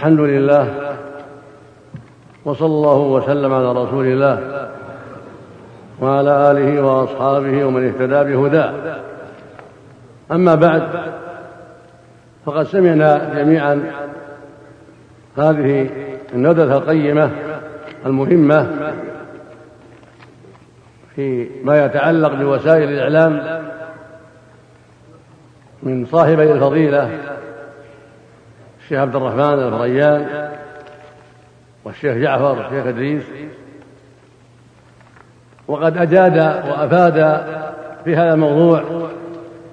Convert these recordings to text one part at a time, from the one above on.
الحمد لله وصلى الله وسلم على رسول الله وعلى آله وأصحابه ومن اهتدى بهداه. أما بعد فقد سمعنا جميعا هذه الندوة القيمة المهمة في ما يتعلق بوسائل الإعلام من صاحبي الفضيلة الشيخ عبد الرحمن الفريان والشيخ جعفر والشيخ إدريس. وقد أجاد وأفاد في هذا الموضوع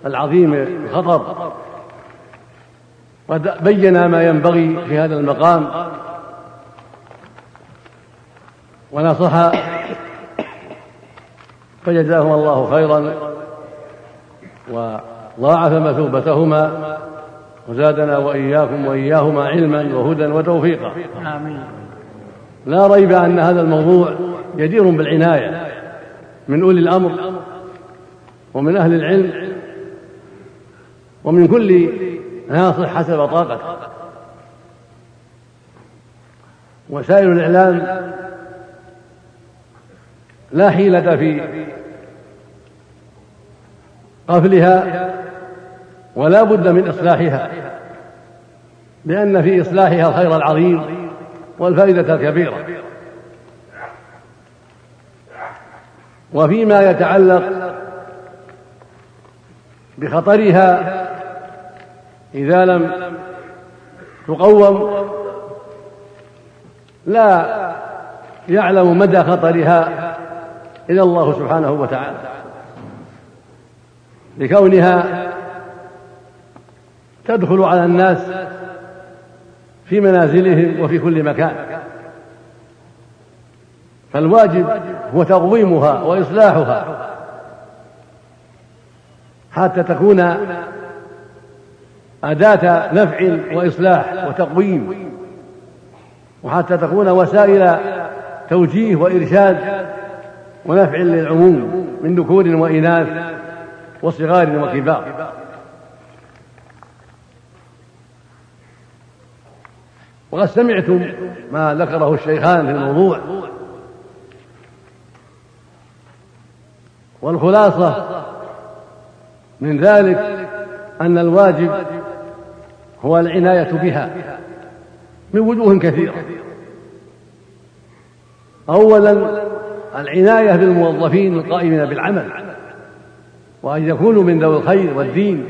العظيم الخطر. قد بين ما ينبغي في هذا المقام ونصح فجزاهما الله خيرا وضاعف مثوبتهما وزادنا وإياكم وإياهما علما وهدى وتوفيقا. آمين. لا ريب أن هذا الموضوع جدير بالعناية من أولي الأمر ومن أهل العلم ومن كل ناصح حسب طاقته. وسائل الإعلام لا حيلة في قفلها ولا بد من إصلاحها لأن في إصلاحها الخير العظيم والفائدة الكبيرة. وفيما يتعلق بخطرها إذا لم تقوم لا يعلم مدى خطرها إلا الله سبحانه وتعالى. لكونها تدخل على الناس في منازلهم وفي كل مكان. فالواجب هو تقويمها وإصلاحها حتى تكون أداة نفع وإصلاح وتقويم وحتى تكون وسائل توجيه وإرشاد ونفع للعموم من ذكور وإناث وصغار وكبار. وقد سمعتم ما ذكره الشيخان في الموضوع. والخلاصة من ذلك أن الواجب هو العناية بها من وجوه كثيرة. أولا العناية بالموظفين القائمين بالعمل وأن يكونوا من ذوي الخير والدين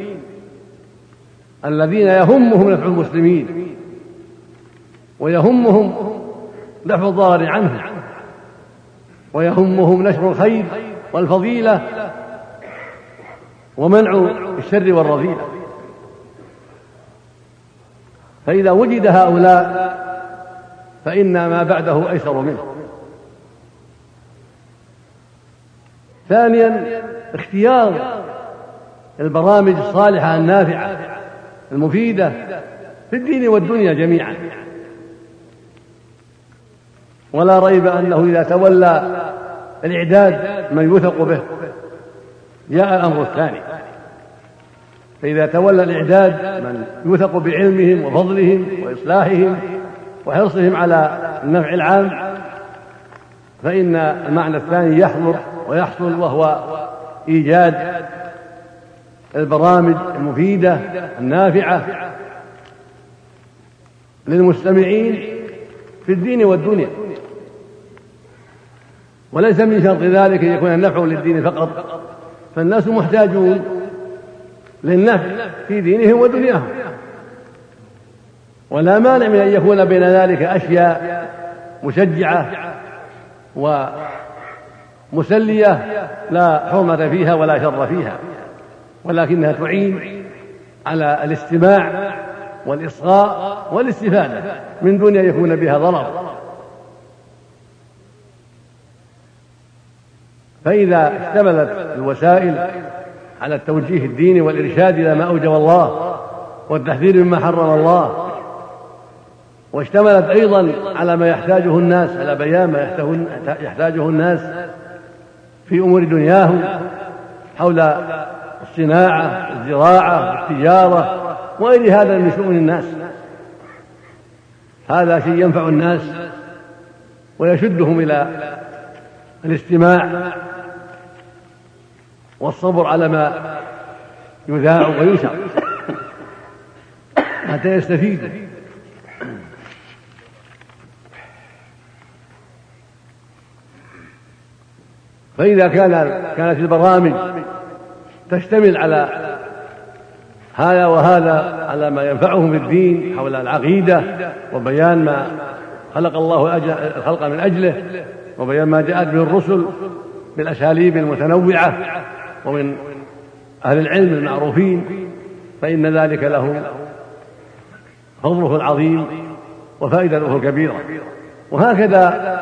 الذين يهمهم نفع المسلمين. ويهمهم دفع الضرر عنهم ويهمهم نشر الخير والفضيلة ومنع الشر والرذيلة. فإذا وجد هؤلاء فإن ما بعده أيسر منه. ثانيا اختيار البرامج الصالحة النافعة المفيدة في الدين والدنيا جميعا. ولا ريب أنه إذا تولى الإعداد من يوثق به. جاء الأمر الثاني. فإذا تولى الإعداد من يوثق بعلمهم وفضلهم وإصلاحهم وحرصهم على النفع العام فإن المعنى الثاني يحضر ويحصل وهو إيجاد البرامج المفيدة النافعة للمستمعين في الدين والدنيا. وليس من شرط ذلك أن يكون النفع للدين فقط. فالناس محتاجون للنفع في دينهم ودنياهم. ولا مانع من أن يكون بين ذلك أشياء مشجعة ومسلية لا حرمة فيها ولا شر فيها ولكنها تعين على الاستماع والإصغاء والاستفادة من دون أن يكون بها ضرر. فإذا اشتملت الوسائل على التوجيه الديني والإرشاد إلى ما أوجب الله والتحذير مما حرم الله واشتملت أيضا على ما يحتاجه الناس على بيان ما يحتاجه الناس في أمور دنياهم حول الصناعة الزراعة التجارة وغير هذا من شؤون الناس. هذا شيء ينفع الناس ويشدهم إلى الاستماع والصبر على ما يذاع وينشر حتى يستفيدوا فإذا كان كانت البرامج تشتمل على هذا وهذا على ما ينفعهم في الدين حول العقيدة وبيان ما خلق الله الخلق من أجله وبيان ما جاءت به الرسل بالأساليب المتنوعة ومن أهل العلم المعروفين فإن ذلك له فضله العظيم وفائدته الكبيرة. وهكذا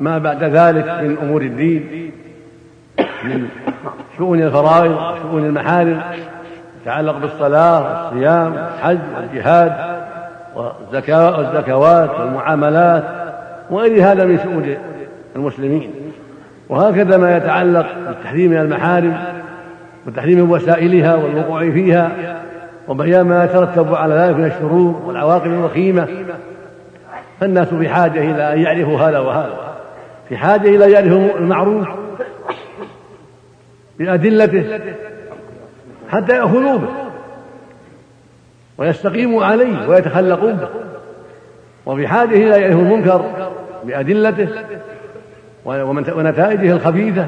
ما بعد ذلك من أمور الدين من شؤون الفرائض وشؤون المحارم يتعلق بالصلاة والصيام والحج والجهاد والزكوات والمعاملات وغير هذا من شؤون المسلمين. وهكذا ما يتعلق بالتحريم من المحارم وتحريم وسائلها والوقوع فيها وبيان ما يترتب على ذلك من الشرور والعواقب الوخيمة. فالناس بحاجة إلى أن يعرفوا هذا وهذا في حاجة إلى يعرفوا المعروف بأدلته حتى يأخذوا به ويستقيموا عليه ويتخلقوا به وبحاجة إلى يعرفوا المنكر بأدلته ونتائجه الخبيثة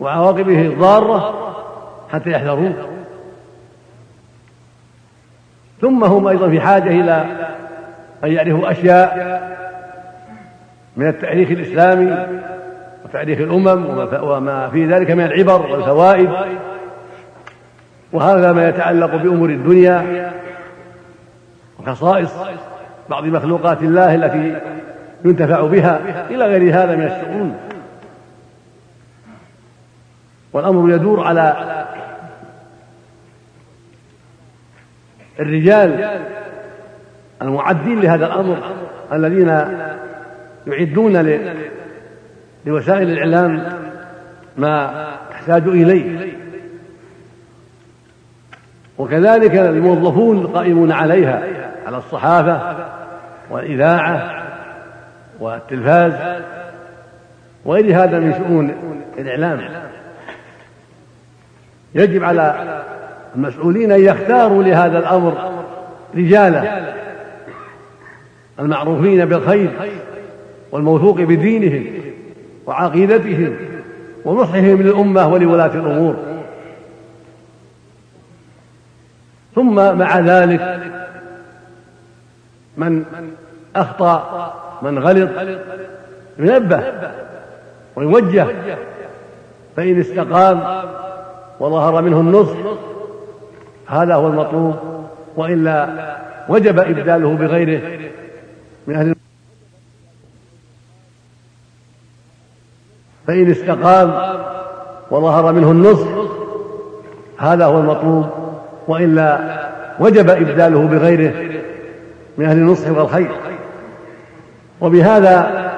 وعواقبه الضارة حتى يحذروه ثم هم أيضا في حاجة إلى أن يعرفوا أشياء من التاريخ الإسلامي وتاريخ الأمم وما في ذلك من العبر والفوائد. وهذا ما يتعلق بأمور الدنيا وخصائص بعض مخلوقات الله التي ينتفع بها إلى غير هذا من الشؤون. والأمر يدور على الرجال المعدين لهذا الأمر الذين يعدون لوسائل الإعلام ما تحتاج إليه. وكذلك الموظفون القائمون عليها على الصحافة والإذاعة والتلفاز وغير هذا من شؤون الإعلام. يجب على المسؤولين أن يختاروا لهذا الأمر رجالا المعروفين بالخير والموثوق بدينهم وعقيدتهم ونصحهم للأمة ولولاة الأمور. ثم مع ذلك من أخطأ من غلط ينبه ويوجه فإن استقام وظهر منه النصح هذا هو المطلوب وإلا وجب إبداله بغيره من أهل فإن استقام وظهر منه النصح هذا هو المطلوب وإلا وجب إبداله بغيره من أهل النصح والخير. وبهذا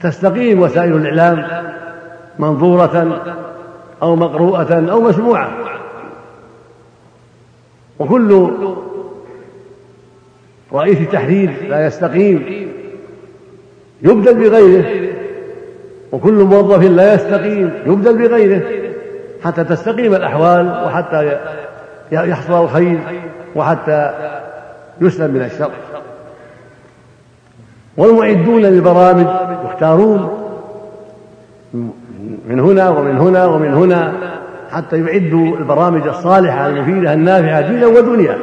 تستقيم وسائل الإعلام منظورة أو مقروءة أو مسموعة وكل رئيس تحرير لا يستقيم يبدل بغيره وكل موظف لا يستقيم يبدل بغيره حتى تستقيم الأحوال وحتى يحصل الخير وحتى يسلم من الشر. والمعدون للبرامج يختارون من هنا ومن هنا ومن هنا حتى يعدوا البرامج الصالحة المفيدة النافعة دينا ودنيا.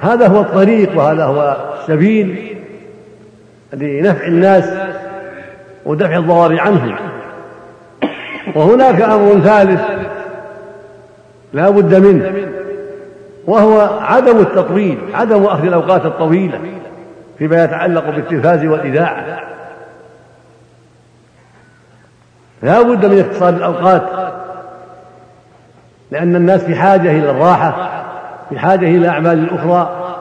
هذا هو الطريق وهذا هو السبيل لنفع الناس ودفع الضرر عنهم. وهناك أمر ثالث لا بد منه. وهو عدم التطويل عدم أخذ الأوقات الطويلة فيما يتعلق بالتلفاز والإذاعة. لا بد من اختصار الأوقات لأن الناس في حاجة إلى الراحة في حاجة إلى أعمال أخرى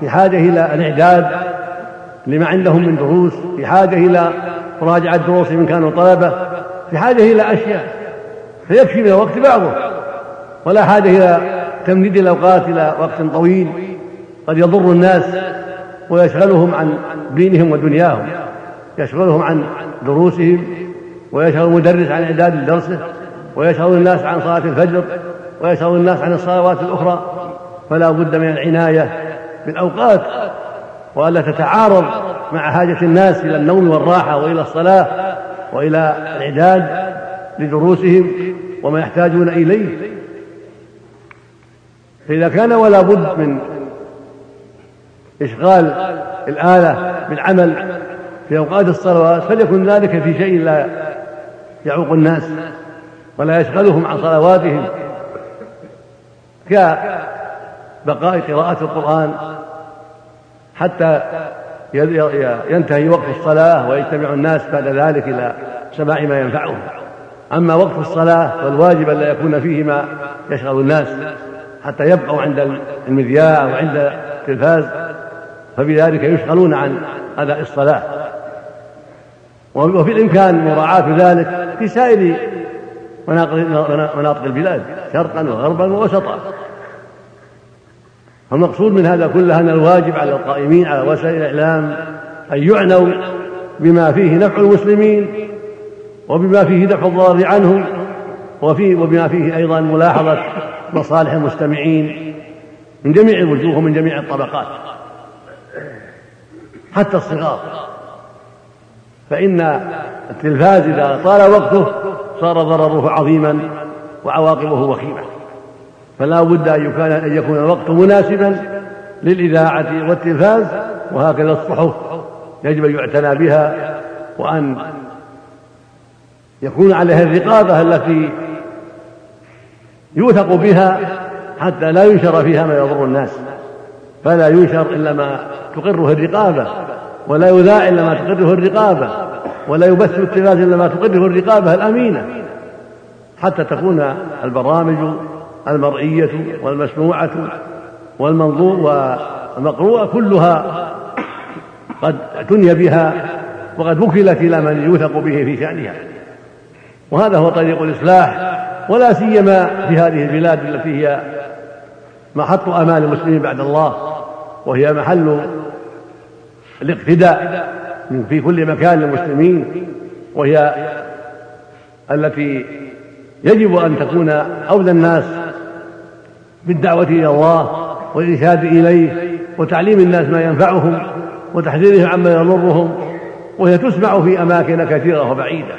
في حاجة إلى الإعداد لما عندهم من دروس في حاجة إلى مراجعة دروس إن كانوا طلبة في حاجة إلى أشياء فيكفي من الوقت بعضه ولا حاجة إلى تمديد الأوقات إلى وقت طويل قد يضر الناس ويشغلهم عن دينهم ودنياهم يشغلهم عن دروسهم ويشغل المدرس عن إعداد درسه ويشغل الناس عن صلاة الفجر ويشغل الناس عن الصلوات الأخرى. فلا بد من العناية بالأوقات وألا تتعارض مع حاجة الناس إلى النوم والراحة وإلى الصلاة وإلى الإعداد لدروسهم وما يحتاجون إليه. فإذا كان ولا بد من إشغال الآلة بالعمل في أوقات الصلوات فليكن ذلك في شيء لا يعوق الناس ولا يشغلهم عن صلواتهم كبقاء قراءة القرآن حتى ينتهي وقت الصلاة ويجتمع الناس بعد ذلك إلى سماع ما ينفعهم. أما وقت الصلاة فالواجب ألا يكون فيه ما يشغل الناس. حتى يبقوا عند المذياع وعند التلفاز فبذلك يشغلون عن أداء الصلاة. وفي الإمكان مراعاة ذلك في سائر مناطق البلاد شرقا وغربا ووسطا. فالمقصود من هذا كله أن الواجب على القائمين على وسائل الإعلام أن يعنوا بما فيه نفع المسلمين وبما فيه دفع الضرر عنهم وفي وبما فيه أيضا ملاحظة مصالح المستمعين من جميع الوجوه ومن جميع الطبقات حتى الصغار. فإن التلفاز إذا طال وقته صار ضرره عظيما وعواقبه وخيمة. فلا بد أن يكون الوقت مناسبا للإذاعة والتلفاز وهكذا الصحف يجب أن يعتنى بها وأن يكون عليها الرقابة التي يوثق بها حتى لا ينشر فيها ما يضر الناس. فلا ينشر إلا ما تقره الرقابة ولا يذاع إلا ما تقره الرقابة ولا يبث في التلفاز إلا ما تقره الرقابة الأمينة. حتى تكون البرامج المرئية والمسموعة والمنظور والمقروءة كلها قد اعتني بها وقد وكلت إلى من يوثق به في شأنها. وهذا هو طريق الإصلاح. ولا سيما في هذه البلاد التي هي محط أمان المسلمين بعد الله وهي محل الاقتداء في كل مكان للمسلمين وهي التي يجب أن تكون أولى الناس بالدعوة إلى الله والإرشاد إليه وتعليم الناس ما ينفعهم وتحذيرهم عما يضرهم وهي تسمع في أماكن كثيرة وبعيدة.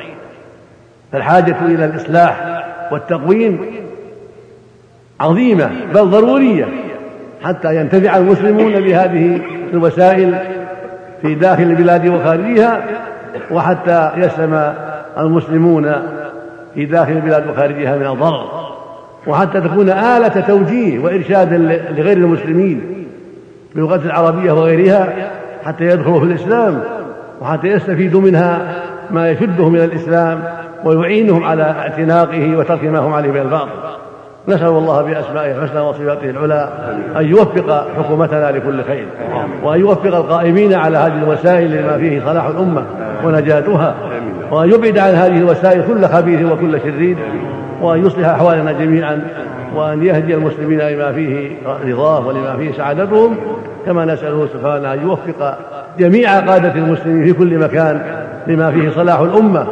فالحاجة إلى الإصلاح والتقويم عظيمة بل ضرورية حتى ينتفع المسلمون بهذه الوسائل في داخل البلاد وخارجها وحتى يسلم المسلمون في داخل البلاد وخارجها من الضرر. وحتى تكون آلة توجيه وإرشاد لغير المسلمين باللغة العربية وغيرها حتى يدخلوا في الإسلام وحتى يستفيدوا منها ما يشدهم إلى الإسلام. ويعينهم على اعتناقه وترك ما هم عليه من الباطل. نسأل الله بأسمائه الحسنى وصفاته العلى أن يوفق حكومتنا لكل خير وأن يوفق القائمين على هذه الوسائل لما فيه صلاح الأمة ونجاتها وأن يبعد عن هذه الوسائل كل خبيث وكل شرير وأن يصلح أحوالنا جميعا وأن يهدي المسلمين لما فيه رضاه ولما فيه سعادتهم. كما نسأله سبحانه أن يوفق جميع قادة المسلمين في كل مكان لما فيه صلاح الأمة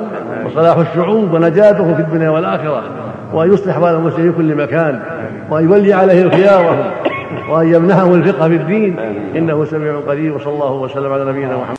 وصلاح الشعوب ونجاته في الدنيا والآخرة وأن يصلح بال المسلمين في كل مكان وأن يولي عليه خيارهم وأن يمنحهم الفقه في الدين. إنه سميع قريب وصلى الله وسلم على نبينا محمد.